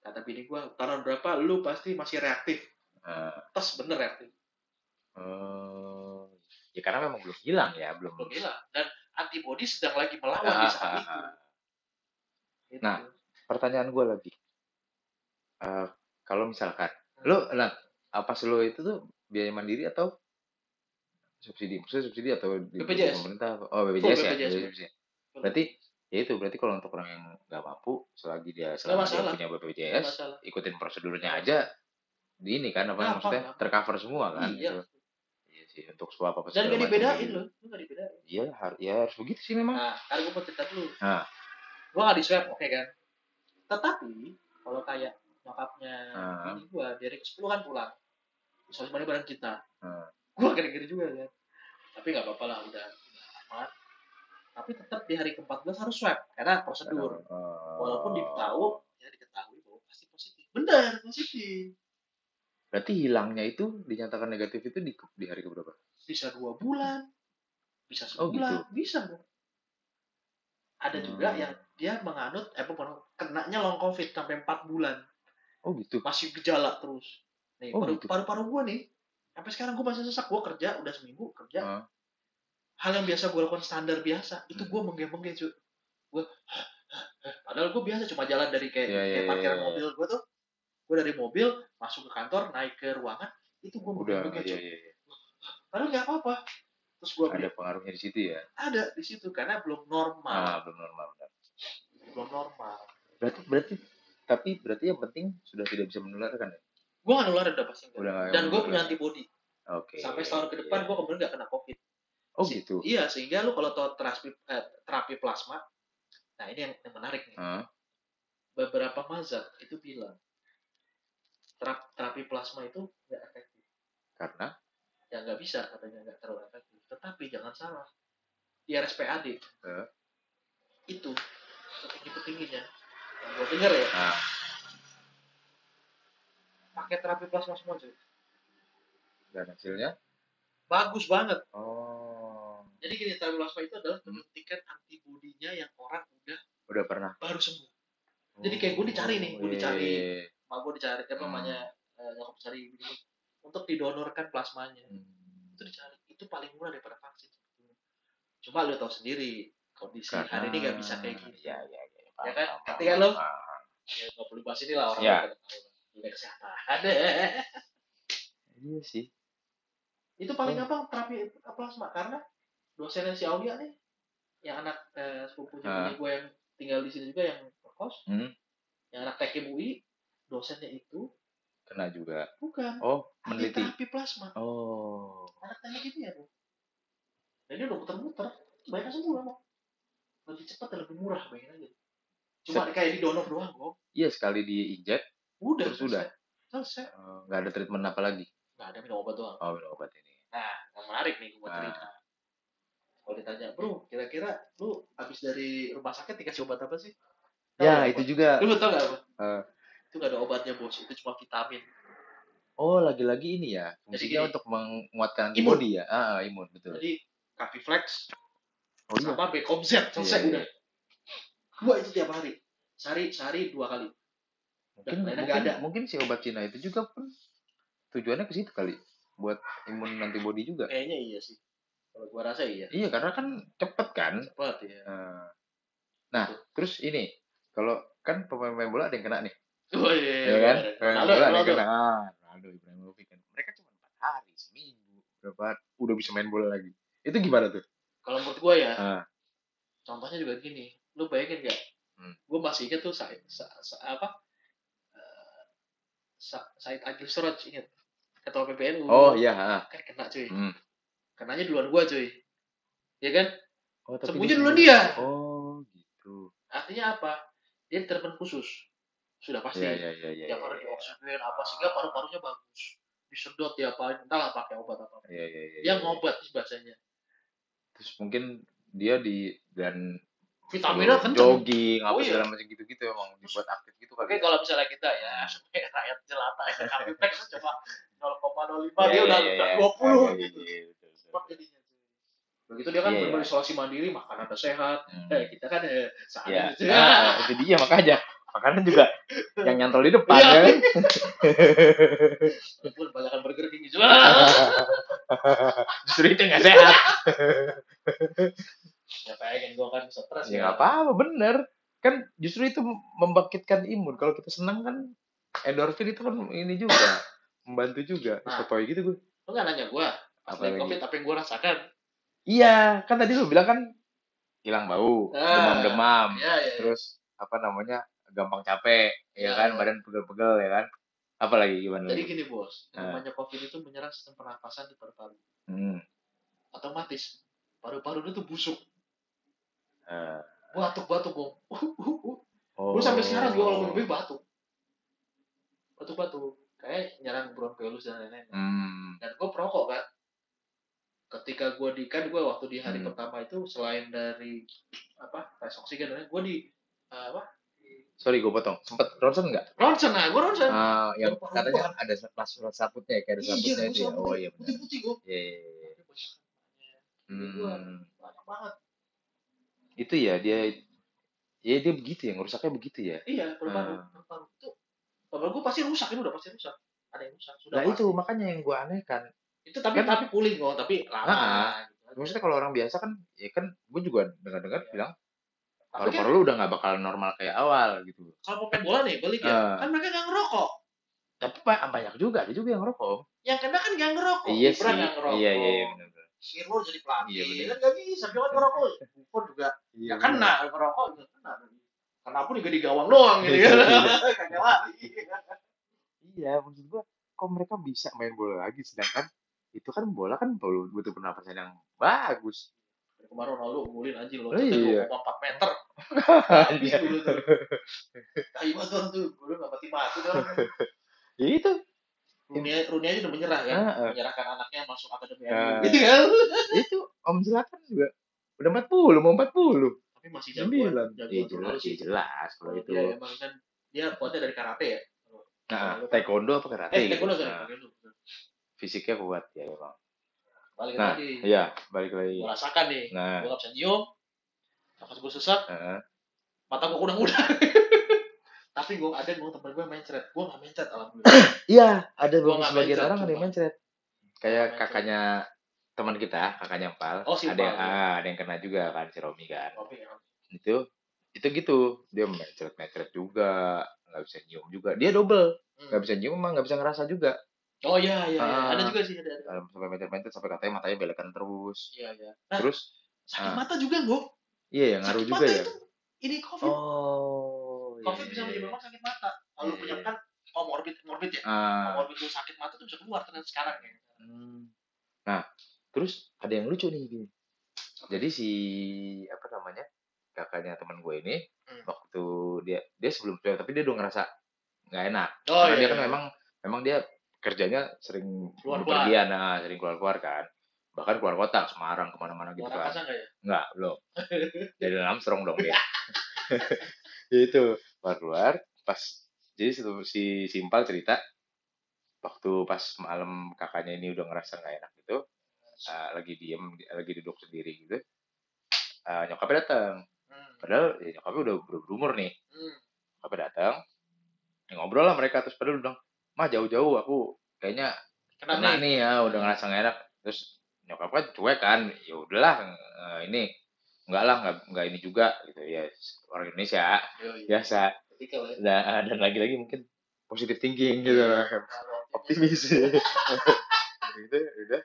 Kata bini gue tahun berapa? Lu pasti masih reaktif. Ah. tes bener reaktif Oh, ya karena memang belum hilang ya, belum. belum hilang dan antibody sedang lagi melawan Ah, di saat ah, itu ah. Gitu. Nah. Pertanyaan gue lagi, Eh, kalau misalkan Hmm. lo, nah, apa lo itu tuh biaya mandiri atau subsidi? Maksudnya subsidi atau di BPJS. pemerintah? Oh BPJS, Full ya. BPJS. BPJS. Berarti ya itu berarti kalau untuk orang yang nggak mampu selagi dia selama dia punya BPJS ikutin prosedurnya aja di ini kan apa Gampang, maksudnya tercover semua kan iya gitu. Sih untuk swab apa dan gak dibedain loh lu gak dibedain Iya, har- ya harus begitu sih memang. nah sekarang gue mau cerita dulu Nah. gue gak di swab oke kan tetapi kalau kayak nyokapnya Ah. ini gue dari ke 10 kan pulang soalnya mana bareng kita Ah. gue gede-gede juga kan tapi nggak apa-apa lah udah, aman tapi tetap di hari ke-14 harus swab karena prosedur. Oh. Walaupun tahu ya diketahui bahwa pasti positif. Benar, positif. Berarti hilangnya itu dinyatakan negatif itu di, di hari keberapa? Bisa dua bulan, bisa Oh, sebulan, bisa Bro. Ada juga Hmm. yang dia menganut, eh bukan, kenanya long covid sampai 4 bulan. Oh gitu. Masih gejala terus. Nih, Oh, paru, gitu. paru-paru gue nih, sampai sekarang gue masih sesak. Gue kerja, udah seminggu kerja. Ah. Hal yang biasa gue lakukan standar biasa, itu Hmm. gue menggem-menggem cuy. Gue, padahal gue biasa cuma jalan dari kayak, Iya, iya, kayak iya, parkiran iya. mobil gue tuh. Gue dari mobil, masuk ke kantor, naik ke ruangan, itu gue Udah, iya, iya, iya. Padahal nggak apa-apa. Terus gue Ada pengaruhnya di situ ya. ada di situ karena belum normal, Ah, belum normal. benar. belum normal. Berarti berarti tapi berarti yang penting sudah tidak bisa menularkan ya? Gue nggak nularin udah pasti nggak. Udah Dan gue punya antibody. Oke. Sampai setahun ke depan iya. gue kemudian nggak kena covid. Oh Si- gitu. Iya, sehingga lu kalau tau terapi, eh, terapi plasma, nah ini yang, yang menarik nih. Hah? Beberapa mazhab itu bilang terapi plasma itu nggak efektif. Karena Ya nggak bisa katanya nggak terlalu efektif. Tetapi jangan salah, di RSPAD Eh. itu setinggi tingginya. Yang gue dengar ya, nah, pakai terapi plasma semua cuy. dan hasilnya Bagus banget. oh Jadi gini, terapi plasma itu adalah Hmm. menyuntikkan antibodinya yang orang udah udah pernah. baru sembuh. Jadi kayak gue dicari nih, gue Oh, dicari. Mak gue dicari, apa Hmm. namanya, eh, nyokap cari gitu. untuk didonorkan plasmanya. Hmm. Itu dicari. Itu paling murah daripada vaksin. Cuma lu tahu sendiri, kondisi hari ini nggak bisa kayak gini. Iya, iya, iya. Ya kan? Kan lo? paham. Ya nggak perlu bahas ini lah orang Ya. Dunia kesehatan. Iya sih. itu paling Oh. gampang terapi plasma karena dosennya si Aulia nih, yang anak eh, sepupunya punya gue yang tinggal di sini juga yang kos, Hmm. yang anak UI, dosennya itu Kena juga. bukan Oh, ahli meneliti. terapi plasma. Oh. Anak tanya gitu ya, bro. Dan dia udah muter-muter, banyak sembuh emang. Lebih cepat dan lebih murah, bayangin aja. Cuma kayak di donor doang, kok. Iya sekali diinjek Udah, Terus udah? selesai. Eh, nggak ada treatment apa lagi. Nggak ada minum obat doang. Oh, minum obat ini. Nah, yang menarik nih gue Ah. cerita. Kalau ditanya, bro, kira-kira lu habis dari rumah sakit dikasih obat apa sih? Tahu Ya, itu juga. Lu tau gak apa? Eh. Itu gak ada obatnya, bos. Itu cuma vitamin. Oh, lagi-lagi ini ya. Jadi Fungsinya gini. untuk menguatkan Imun. ya. Ah, ah, imun betul. Jadi, Capiflex Oh iya. sama Becomz. Selesai Iya, udah. Dua itu tiap hari. Sehari, sehari dua kali. Mungkin lainnya mungkin, ada. mungkin si obat Cina itu juga pun tujuannya ke situ kali. Buat imun antibody juga. Kayaknya iya sih. Kalau gua rasa iya. Iya, karena kan cepet kan. Cepat ya. Eh, Nah, terus ini kalau kan pemain-pemain bola ada yang kena nih, Oh iya. ya kan? Pemain Ronaldo, Ronaldo. Ronaldo, Ibrahimovic kan. Mereka cuma empat hari, seminggu, berapa udah bisa main bola lagi. Itu gimana tuh? Kalau menurut gua ya, Ah, contohnya juga gini. Lu bayangin gak? Hmm. Gua masih ingat tuh Said, sa, sa- apa? Eh, Sa, Said Agil Suraj ingat. Ketua PBNU. oh iya. Kan kena cuy. Hmm. Kenanya duluan gua cuy. Ya kan? Oh, dia duluan dia. Oh, gitu. Artinya apa? Dia treatment khusus. Sudah pasti. Iya, iya, iya, iya. Yang harus iya, dioksigen apa sehingga paru-parunya bagus. Disedot ya apa entahlah pakai obat apa. Iya, iya, iya. Dia iya. ngobat sih bahasanya. Terus mungkin dia di dan Vitaminnya kenceng. jogging apa Oh, iya. segala macam gitu-gitu emang dibuat aktif gitu Oke kali. kalau misalnya kita ya rakyat jelata ya kami Flex cuma 0,05 Iya, dia udah iya, udah iya. 20 Iya, gitu. iya, iya. Cepat jadinya. Begitu dia kan Iya, benar iya. isolasi mandiri, makan ada sehat. Hmm. Eh kita kan eh, Ya, seadanya. ah, itu dia makanya. Makanan juga yang nyantol di depan ya kan. Walaupun banyakan Burger King juga. Justru itu nggak sehat. ya pengen gua kan stres Ya nggak apa-apa, bener. Kan justru itu membangkitkan imun. Kalau kita senang kan endorfin itu kan ini juga membantu juga. Nah. Supaya gitu gue. Lu nggak nanya gua. Pas lagi? covid apa yang gua rasakan? Iya, kan tadi lu bilang kan hilang bau, Ah. demam-demam, Ya ya. ya. terus apa namanya gampang capek, ya Ya, kan, ya. badan pegel-pegel ya kan. Apalagi gimana? Jadi lagi? gini bos, yang Ah. namanya covid itu menyerang sistem pernapasan di paru-paru. Hmm. Otomatis paru-paru itu tuh busuk, eh, batuk-batuk gong. oh. Gue sampai sekarang juga kalau minum batuk. Batuk-batuk. Kayak nyerang bronkiolus dan lain-lain. Hmm. Dan gue perokok kan. ketika gue di kan gue waktu di hari Hmm. pertama itu selain dari apa tes oksigen gue di eh, apa Sorry, gue potong. Sempet ronsen nggak? ronsen nah gue ronsen Ah, yang Lupa, katanya lupa. ada surat saputnya, kayak ada saputnya iya itu ya. Oh iya benar. putih putih gue Iya, iya, iya. Hmm. banget Itu ya dia ya dia begitu ya, ngerusaknya begitu ya. iya paru-paru Ah. paru-paru itu paru gue pasti rusak ini udah pasti rusak ada yang rusak sudah Nah pasti. itu makanya yang gue aneh kan. itu tapi Kan- tapi pulih kok tapi lama Ah, gitu. Maksudnya kalau orang biasa kan, ya kan gue juga dengar-dengar Iya. bilang tapi kan paru-paru lu udah nggak bakal normal kayak awal gitu. kalau pemain bola nih balik ya. Ah. kan mereka nggak ngerokok. Tapi ba- banyak juga, ada juga yang ngerokok. yang kena kan nggak ngerokok. Iya sih. ngerokok. Iya iya iya benar. Sirlo jadi pelatih. Iya, bener. kan nggak bisa. Dia kan ngerokok. Buffon juga Iya, ya kena. ngerokok juga kena. Karena pun juga di gawang doang gitu kan kagak lari. Iya, maksud gua kok mereka bisa main bola lagi? Sedangkan itu kan bola kan perlu butuh pernapasan yang bagus. Kemarin Ronaldo ngulin anjing lo Oh, iya. 4 meter habis Iya. dulu tuh tai banget orang tuh gue nggak mati mati tuh orang. Ya itu. Runia Runia aja udah menyerah kan Heeh. menyerahkan anaknya masuk akademi. MU gitu kan Itu Om Zlatan juga udah 40, mau 40. tapi masih jagoan 9. jagoan Iya terus jelas, iya jelas kalau itu. dia emang kan dia kuatnya dari karate ya Nah, taekwondo apa karate eh gitu. taekwondo Nah, taekwondo. fisiknya kuat ya emang. Balik Nah, lagi Iya, balik lagi. gue rasakan nih Nah, gue gak bisa nyium nafas gue sesak heeh. mata gue udang-udang tapi gue ada gue temen gue mencret gue gak mencret alhamdulillah Iya, ada nggak sebagian mencret, orang ada yang mencret. Kayak mencret. kakaknya teman kita, kakaknya Pal. Oh, si ada yang, ya. ah, ada yang kena juga kan si Romi kan. Ya, Itu itu gitu. Dia mencret-mencret juga, nggak bisa nyium juga. Dia double, hmm. nggak bisa nyium emang nggak bisa ngerasa juga. Oh iya iya, iya. Ah. ada juga sih ada, ada. Sampai mencret-mencret sampai katanya matanya belekan terus. iya iya nah Terus sakit ah. mata juga gue iya yang ngaruh sakit juga ya. itu ini covid Oh. covid iya, bisa iya, menyebabkan sakit mata kalau Iya, punya iya. kan komorbid morbid ya Ah. komorbid lu sakit mata tuh bisa keluar ternyata sekarang ya Hmm. Nah, terus ada yang lucu nih gini. Jadi si apa namanya kakaknya teman gue ini Hmm. waktu dia dia sebelum tapi dia udah ngerasa nggak enak oh karena iya dia kan iya. memang memang dia kerjanya sering Keluar-keluar. bepergian nah sering keluar keluar kan. Bahkan keluar kota Semarang ke mana-mana gitu kan. ya? Nggak belum. Jadi Armstrong dong dia. Itu keluar keluar pas jadi situ si simpal cerita waktu pas malam kakaknya ini udah ngerasa nggak enak gitu uh, lagi diem lagi duduk sendiri gitu uh, nyokapnya datang hmm. padahal ya, nyokapnya udah ber- berumur nih. Hmm. nyokapnya datang ya, ngobrol lah mereka terus padahal udah mah jauh-jauh aku kayaknya kena kena nih nih ya udah ngerasa nggak enak. Terus nyokap kan cuek kan ya udahlah eh, ini enggak lah enggak, enggak ini juga gitu ya orang Indonesia Yo, iya. biasa. Ketika lah ya. dan, dan lagi-lagi mungkin positive thinking gitu. Kalau optimis. Gitu udah.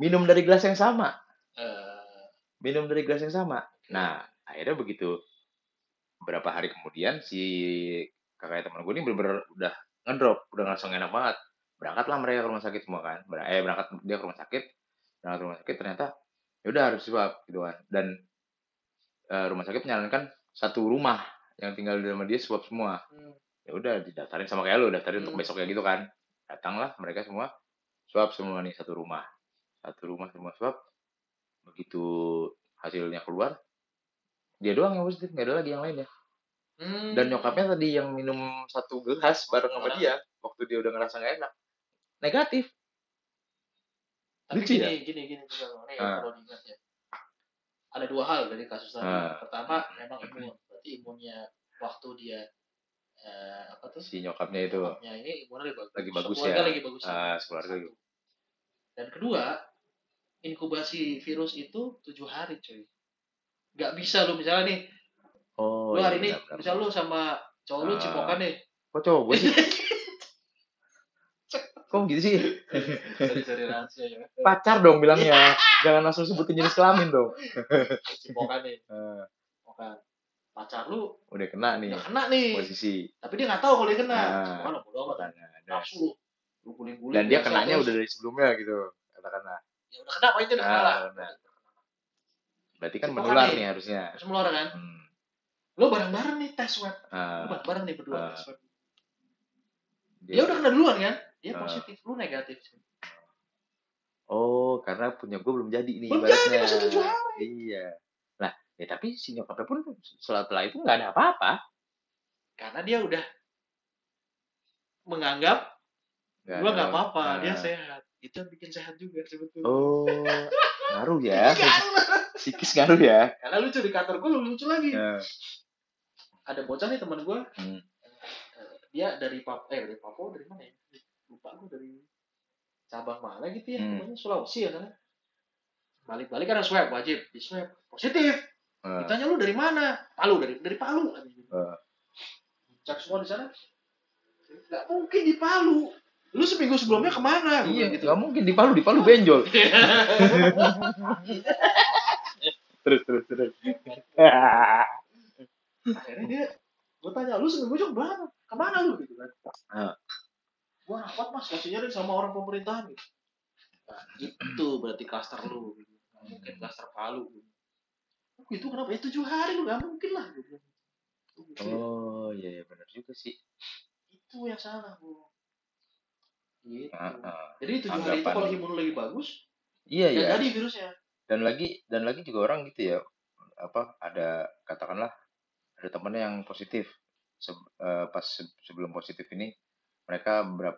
Minum dari gelas yang sama. Eh, minum dari gelas yang sama. Nah akhirnya begitu beberapa hari kemudian si kakak teman gue ini bener-bener udah ngedrop udah nggak enak banget. Berangkatlah mereka ke rumah sakit semua kan. Ber- eh berangkat dia ke rumah sakit. Berangkat ke rumah sakit ternyata ya udah harus swab gitu kan. Dan eh, rumah sakit menyarankan satu rumah yang tinggal di rumah dia swab semua. Hmm. ya udah didaftarin sama kayak lo daftarin untuk Hmm. besoknya gitu kan. Datanglah mereka semua swab semua nih satu rumah. Satu rumah semua swab begitu hasilnya keluar dia doang yang positif nggak ada lagi yang lainnya Hmm. dan nyokapnya tadi yang minum satu gelas bareng sama dia waktu dia udah ngerasa nggak enak negatif Tapi Lucu gini, ya? gini, gini juga. Nih, Ah. kalau diingat ya. Ada dua hal dari kasus tadi. Ah. Pertama, memang imun. Berarti imunnya waktu dia eh, apa tuh? si nyokapnya itu Nyokapnya ini imunnya lagi bagus. Lagi bagus ya. lagi bagus. Ah, sekeluarga Satu. Dan kedua, inkubasi virus itu tujuh hari, cuy. Gak bisa lu misalnya nih, oh lu iya, hari ini, benar, misal lu sama cowok lu Ah. cipokan nih. kok cowok gue sih kok gitu sih Dari dari rahasia ya. pacar dong bilangnya jangan langsung sebutin jenis kelamin dong Cipokan nih, Eh, cipokan. Pacar lu udah kena nih udah kena nih. posisi Tapi dia nggak tahu kalau dia kena. Ah. Cipokan lah, bodo amat. nafsu lu guling-guling dan dia kenanya terus udah dari sebelumnya gitu katakanlah ya udah kena pokoknya udah Ah, kena lah benar. berarti kan Cipokan menular nih. nih harusnya terus meluar kan hmm. Lu bareng-bareng nih tes swab lu Ah, bareng-bareng nih berdua Ah. tes swab dia- dia udah kena duluan kan dia Ah. positif lu negatif Oh, karena punya gue belum jadi nih Belum jadi, masih tujuh hari. Iya. Nah, ya tapi si nyokapnya pun setelah itu nggak ada apa-apa. karena dia udah menganggap Nggak gua nggak apa-apa Nah. dia sehat itu yang bikin sehat juga sebetulnya Oh, ngaruh ya. Psikis ngaruh ya. karena lucu di kantor gue lucu lagi Nah, ada bocah nih teman gue hmm. dia dari Pap eh dari Papua dari mana ya? Lupa gue dari cabang mana gitu ya Hmm. pokoknya Sulawesi ya kan? Balik-balik kan ada swab wajib di swab. Positif. Eh, ditanya lu dari mana? Palu dari dari Palu Eh. cek semua di sana. Nggak mungkin di Palu. Lu seminggu sebelumnya ke mana? Iya, gitu. Nggak mungkin di Palu, di Palu benjol. terus, terus, terus. akhirnya dia gue tanya lu seminggu juga ke mana ke mana lu gitu kan Ah. gua rapat mas masih nyari sama orang pemerintahan gitu nah, itu berarti klaster lu gitu mungkin klaster palu gitu. Oh, gitu kenapa ya tujuh hari lu gak mungkin lah gitu. Oh, ya. oh, iya, iya benar juga sih. itu yang salah bu gitu Ah, ah. jadi tujuh hari itu Anggapan. kalau imun lagi bagus Iya, ya iya. jadi virusnya dan lagi dan lagi juga orang gitu ya apa ada katakanlah ada temennya yang positif. Se- eh, pas se- sebelum positif ini mereka berapa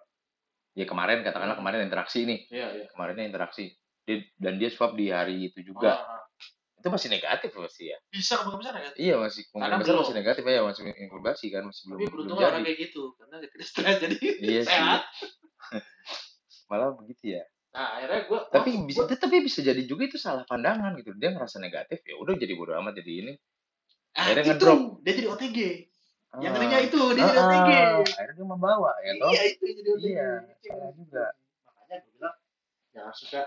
ya kemarin katakanlah kemarin interaksi nih iya iya. Kemarinnya interaksi. Dia- dan dia swab di hari itu juga. Ah, itu masih negatif pasti ya. Bisa kemungkinan besar kan iya masih kemungkinan besar belum. masih negatif ya masih inkubasi kan masih belum tapi belum beruntung jadi. orang kayak gitu karena tidak stres jadi Iya sehat. Malah begitu ya. Nah akhirnya gue tapi bisa tapi bisa jadi juga itu salah pandangan gitu. Dia ngerasa negatif ya udah jadi bodo amat jadi ini akhirnya itu. ngedrop. dia jadi OTG yang Ah. ngerinya itu dia jadi Ah, OTG akhirnya dia membawa ya toh? iya itu yang jadi OTG Iya, salah juga. makanya gue bilang jangan suka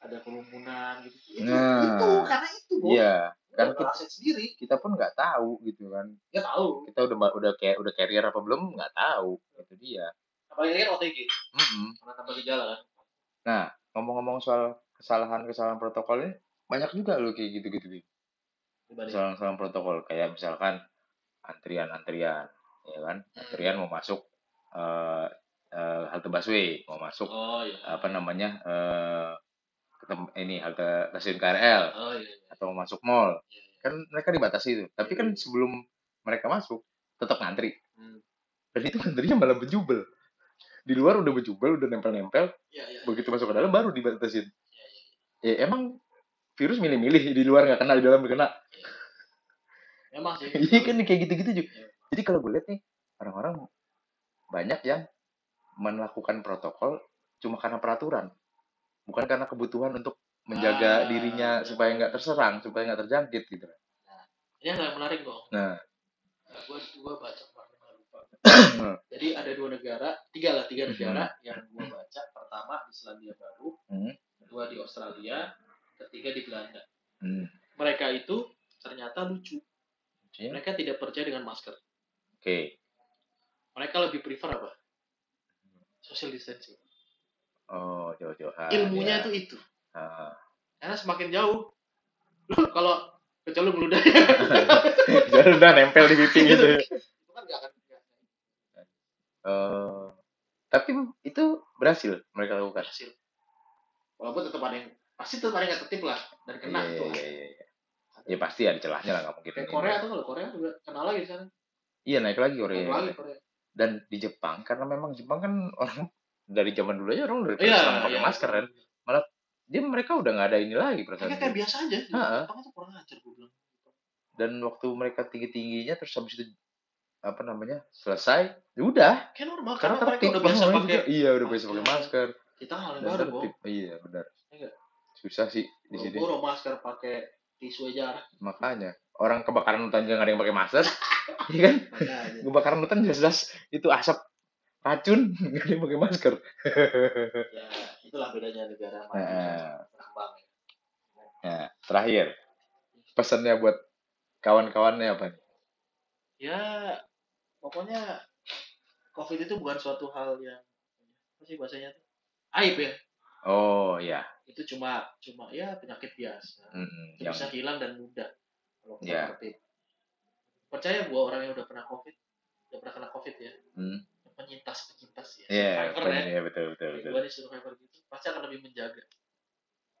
ada kerumunan gitu. Itu, Nah. itu karena itu Bo. iya. Kan kita sendiri. kita pun nggak tahu gitu kan. Nggak tahu. Kita udah udah kayak udah carrier apa belum nggak tahu. Itu dia. Apalagi kan OTG Mm-mm. karena tanpa gejala kan? Nah ngomong-ngomong soal kesalahan-kesalahan protokol ini banyak juga loh kayak gitu-gitu Kesalahan-kesalahan protokol. Kayak misalkan antrian-antrian ya kan? Antrian mau masuk eh eh, halte busway mau masuk oh iya. apa namanya eh tem- ini halte stasiun KRL oh iya iya. atau mau masuk mall. Iya, iya. kan mereka dibatasi itu. Tapi kan sebelum mereka masuk tetap ngantri. Hmm. dan itu ngantrinya malah bejubel. Di luar udah bejubel udah nempel-nempel. Iya iya. Begitu masuk ke dalam baru dibatasin Iya, iya. ya emang virus milih-milih di luar nggak kena di dalam kena. Memang sih. Iya kan kayak gitu-gitu juga Iya. jadi kalau gue lihat nih orang-orang banyak yang melakukan protokol cuma karena peraturan. Bukan karena kebutuhan untuk menjaga Ah, dirinya iya. supaya nggak terserang supaya nggak terjangkit gitu. Ini yang menarik dong nah. Gue gue baca kemarin lupa. Jadi ada dua negara tiga lah tiga negara yang gue baca. Pertama di Selandia Baru. Hmm. kedua di Australia ketiga di Belanda. Hmm. mereka itu ternyata lucu. Oke. mereka tidak percaya dengan masker. Oke. Mereka lebih prefer apa? Social distancing. Oh jauh-jauhan ilmunya ya. itu itu. Ah. karena semakin jauh lu kalau kecuali lu meludah. Jadi udah nempel di pipi gitu. Itu kan gak akan nggak Eh, tapi itu berhasil mereka lakukan. berhasil. Walaupun tetap ada yang pasti ada yang nggak tertib lah dan kena Iya, tuh iya, iya, iya. Ya pasti ada celahnya lah nggak mungkin. kayak. Korea tuh kalau Korea juga kena lagi di sana Iya naik lagi Korea. naik lagi Korea Dan di Jepang karena memang Jepang kan orang dari zaman dulu aja orang udah iya serang pakai iya. masker kan. Dia mereka udah nggak ada ini lagi perasaan. Kayak kayak biasa aja. Jepang itu kurang ajar gue bilang. Dan waktu mereka tinggi tingginya terus habis itu apa namanya selesai, ya udah Kayak normal karena karena, mereka udah biasa pakai. Iya udah biasa pakai masker. Kita hal yang baru, tertib. Iya benar. Susah sih di sini. Boro masker pakai tisu aja. Makanya orang kebakaran hutan juga nggak ada yang pakai masker, iya kan? Kebakaran hutan jelas-jelas itu asap racun nggak ada yang pakai masker. ya, itulah bedanya negara maju Nah. berkembang. ya. Nah, terakhir pesannya buat kawan-kawannya apa nih? Ya, pokoknya COVID itu bukan suatu hal yang apa sih bahasanya tuh? Aib ya. Oh iya, Itu cuma cuma ya penyakit biasa. Itu yang bisa hilang dan mudah kalau kita Ya. tertib. Percaya gua orang yang udah pernah COVID, udah pernah kena COVID ya, Hmm. yang penyintas penyintas ya, Iya, survivor ya. Iya, betul betul betul. gua nih survivor gitu, pasti akan lebih menjaga.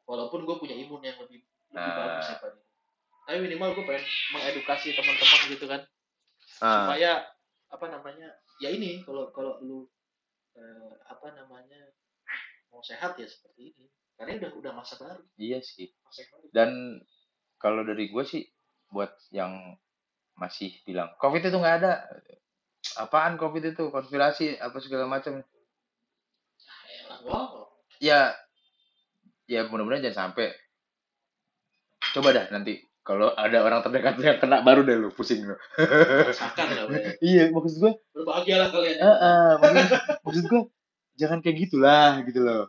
walaupun gue punya imun yang lebih lebih Nah. bagus itu. tapi minimal gue pengen mengedukasi teman-teman gitu kan Ah, supaya apa namanya ya ini kalau kalau lu eh, apa namanya mau sehat ya seperti ini karena udah udah masa baru iya sih. masa baru Dan kalau dari gue sih buat yang masih bilang COVID itu nggak ada. Apaan COVID itu? Konspirasi apa segala macam. Elah, wow Ya ya mudah-mudahan jangan sampai. Coba dah nanti kalau ada orang terdekat yang kena baru deh lu pusing lu. rasakan lah Bray. iya, maksud gue berbahagialah kalian Heeh, maksud, maksud gue jangan kayak gitulah gitu loh.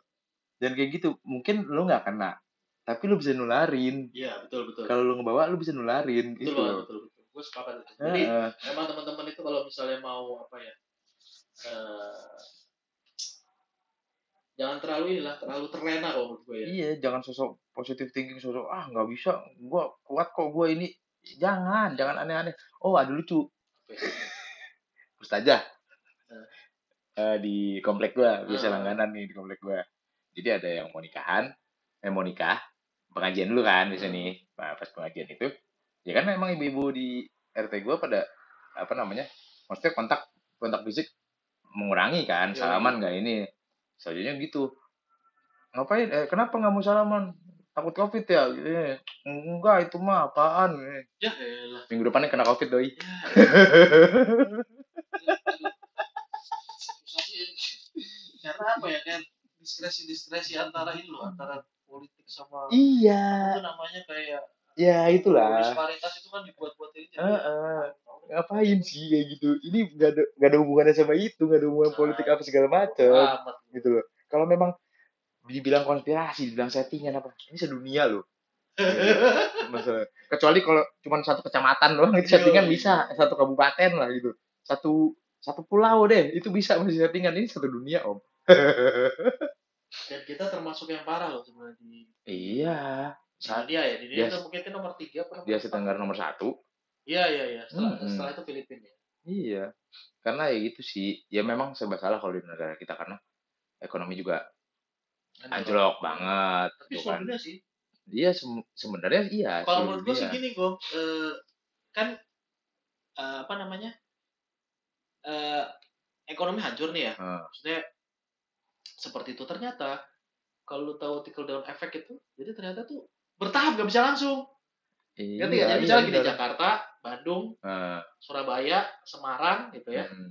Jangan kayak gitu. Mungkin lu nggak kena, tapi lu bisa nularin. iya betul betul Kalau lu ngebawa lu bisa nularin betul gitu loh. betul betul gue sepakat jadi Heeh. emang teman-teman itu kalau misalnya mau apa ya eh, jangan terlalu inilah terlalu terlena kalau menurut gue ya Iya, jangan sosok positive thinking sosok ah nggak bisa, gua kuat kok gua ini. Jangan, jangan aneh-aneh. Oh, ada lucu. Ustazah. Eh, di komplek gua, biasa langganan nih di komplek gua. Jadi ada yang mau nikahan, eh mau nikah, pengajian dulu kan di sini. Nah, pas pengajian itu, ya kan memang ibu-ibu di RT gua pada apa namanya? Maksudnya kontak kontak fisik mengurangi kan, Iya, salaman nggak ini. Selanjutnya gitu. Ngapain? Eh, kenapa nggak mau salaman? Takut covid ya? Eh, enggak, itu mah apaan? Eh, ya elah Minggu depannya kena covid doi. Susahnya karena apa ya kan diskresi diskresi antara ini loh antara politik sama iya, itu namanya kayak ya itulah. disparitas itu kan dibuat-buat ini jadi Heeh. ngapain sih kayak gitu? Ini nggak ada nggak ada hubungannya sama itu nggak ada hubungan politik apa segala macam gitu loh. Kalau memang dibilang konspirasi dibilang settingan apa ini sedunia loh. Masalah kecuali kalau cuma satu kecamatan doang itu settingan bisa satu kabupaten lah gitu. Satu satu pulau deh itu bisa masih settingan. Ini satu dunia om dan kita termasuk yang parah loh sebenarnya di iya saat dunia ya di Dia- mungkin itu nomor tiga nomor dia? Tenggara nomor satu iya iya iya setelah, Mm-mm. setelah itu Filipina ya Iya, karena ya gitu sih. Ya memang serba salah kalau di negara kita karena ekonomi juga anjlok banget. tapi kan. dunia sih Iya sem- sebenarnya iya. kalau menurut gue sih dunia. gini gue kan eh, apa namanya eh, ekonomi hancur nih ya Heeh. maksudnya seperti itu ternyata kalau lu tahu trickle down effect itu jadi ternyata tuh bertahap gak bisa langsung Iya, ngerti jadi iya, misalnya gini benar. Jakarta Bandung Heeh, Surabaya Semarang gitu ya mm,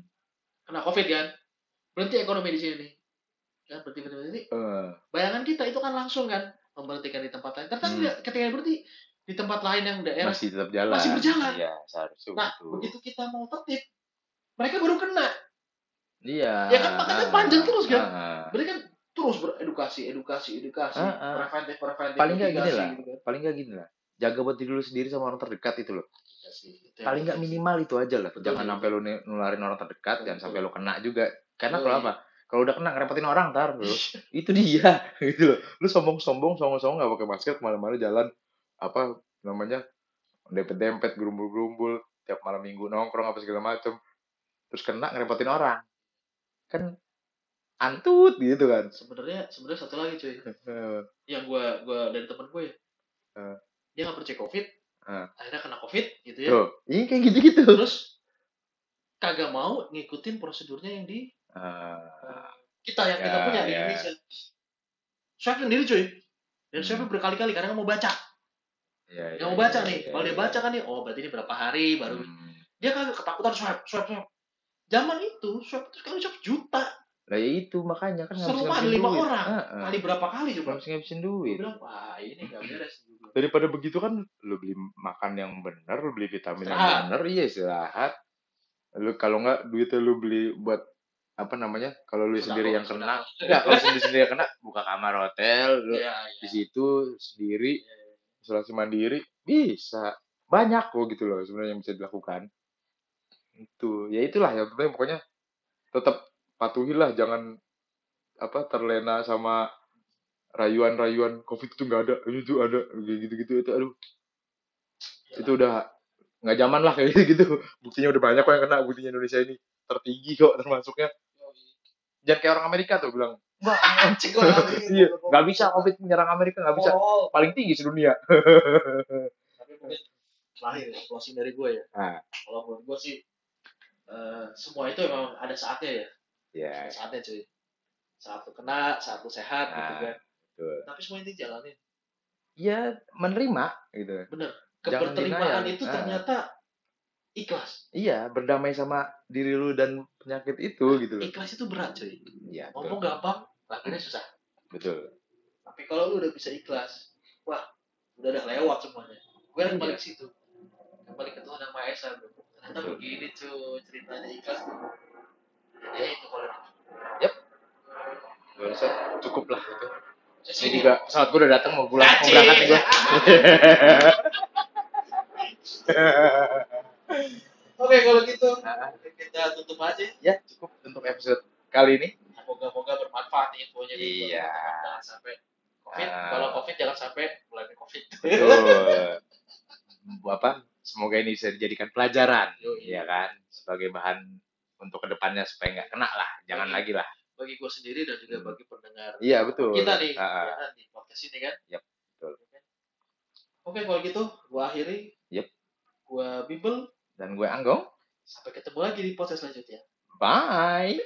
kena covid kan berhenti ekonomi di sini kan berhenti berhenti, berhenti. eh, bayangan kita itu kan langsung kan memberhentikan di tempat lain ternyata Hmm. enggak, ketika berhenti di tempat lain yang daerah masih tetap jalan. masih berjalan. Iya, seharusnya nah begitu. begitu kita mau tertib mereka baru kena Iya. Ya kan, makanya panjang terus kan? Berarti kan terus beredukasi edukasi edukasi Ah, ah. preventif preventif Paling nggak gini lah. gitu kan. Paling nggak gini lah. Jaga buat diri lu sendiri sama orang terdekat itu loh. Ya sih, itu yang Paling nggak minimal itu aja lah. Betul, Jangan betul. sampai lu nularin orang terdekat, Betul, jangan sampai lu kena juga. Karena kalau apa? Kalau udah kena ngerepotin orang ntar lu. itu dia gitu loh lu sombong-sombong sombong-sombong nggak pakai masker ke mana-mana jalan apa namanya dempet-dempet gerumbul-gerumbul tiap malam minggu nongkrong apa segala macem terus kena ngerepotin orang kan antut gitu kan. Sebenarnya sebenarnya satu lagi cuy. Yang gua gua dari temen gue ya. Eh. dia nggak percaya covid Eh. akhirnya kena covid gitu ya. Tuh ini kayak gitu-gitu. Terus kagak mau ngikutin prosedurnya yang di Ah, kita yang kita Ya, punya di ya. Indonesia. Swab sendiri cuy. Dan Hmm. berkali-kali karena mau baca. Ya, nggak ya, mau baca ya, nih. ya, kalau dia ya. baca kan nih oh berarti ini berapa hari baru. Hmm. dia kagak ketakutan swab swab swab zaman itu swab itu kali swab juta lah ya itu makanya kan ngabis-ngabisin ada lima duit. orang. Ah, ah. kali berapa kali coba ngabis-ngabisin gue duit bilang wah ini nggak beres daripada begitu kan lu beli makan yang benar lu beli vitamin yang benar iya istirahat lu kalau nggak duitnya lu beli buat apa namanya kalau lu Sudah sendiri yang kena enggak kalau sendiri sendiri yang kena buka kamar hotel lu Iya, di iya. situ sendiri Iya, iya. isolasi mandiri bisa banyak kok gitu loh sebenarnya yang bisa dilakukan itu ya itulah yang penting pokoknya tetap patuhilah jangan apa terlena sama rayuan-rayuan. Covid itu nggak ada itu ada kayak gitu-gitu. Itu aduh. Itu udah nggak zaman lah kayak gitu. Buktinya udah banyak kok yang kena buktinya Indonesia ini tertinggi kok termasuknya. Jangan kayak orang Amerika tuh bilang Anjing mikir. iya, nggak bisa COVID menyerang Amerika, nggak bisa. Oh, Paling tinggi sedunia. tapi mungkin terakhir ya, closing dari gue ya. Nah, Kalau menurut gue sih eh, semua itu emang ada saatnya ya. Ada saatnya cuy. Saat lu kena, saat lu sehat gitu Nah. kan. betul. Tapi semua ini jalanin. Ya, menerima gitu. Bener. Keberterimaan itu Ah. ternyata ikhlas. Iya, berdamai sama diri lu dan penyakit itu gitu loh. Ikhlas itu berat cuy. Iya, Ngomong betul. gampang, lakuinnya susah. Betul. Tapi kalau lu udah bisa ikhlas, wah, udah udah lewat semuanya. Gue Iya. kembali ke situ. Kembali ke Tuhan Yang Maha Esa, bro. Ternyata begini cuy ceritanya ikhlas tuh. Ya itu kalau Gak usah, cukup lah itu. Ini juga pesawat gue udah datang mau pulang, mau berangkat gue. Oke kalau gitu Nah, kita tutup aja. ya cukup untuk episode kali ini. Moga-moga bermanfaat infonya. buat Iya. Jangan sampai COVID. Ah. Kalau COVID jangan sampai mulai COVID. Betul. Apa? Semoga ini bisa dijadikan pelajaran, Yoi. ya kan? Sebagai bahan untuk ke depannya supaya nggak kena lah, jangan Oke. lagi lah. Bagi gue sendiri dan juga Hmm. bagi pendengar Iya betul. kita nih ah. ya kan, di podcast ini kan. Yap, betul. Oke kalau gitu gua akhiri. Yap. Gua Bimbel. Dan gue Anggong. Sampai ketemu lagi di podcast selanjutnya. Bye.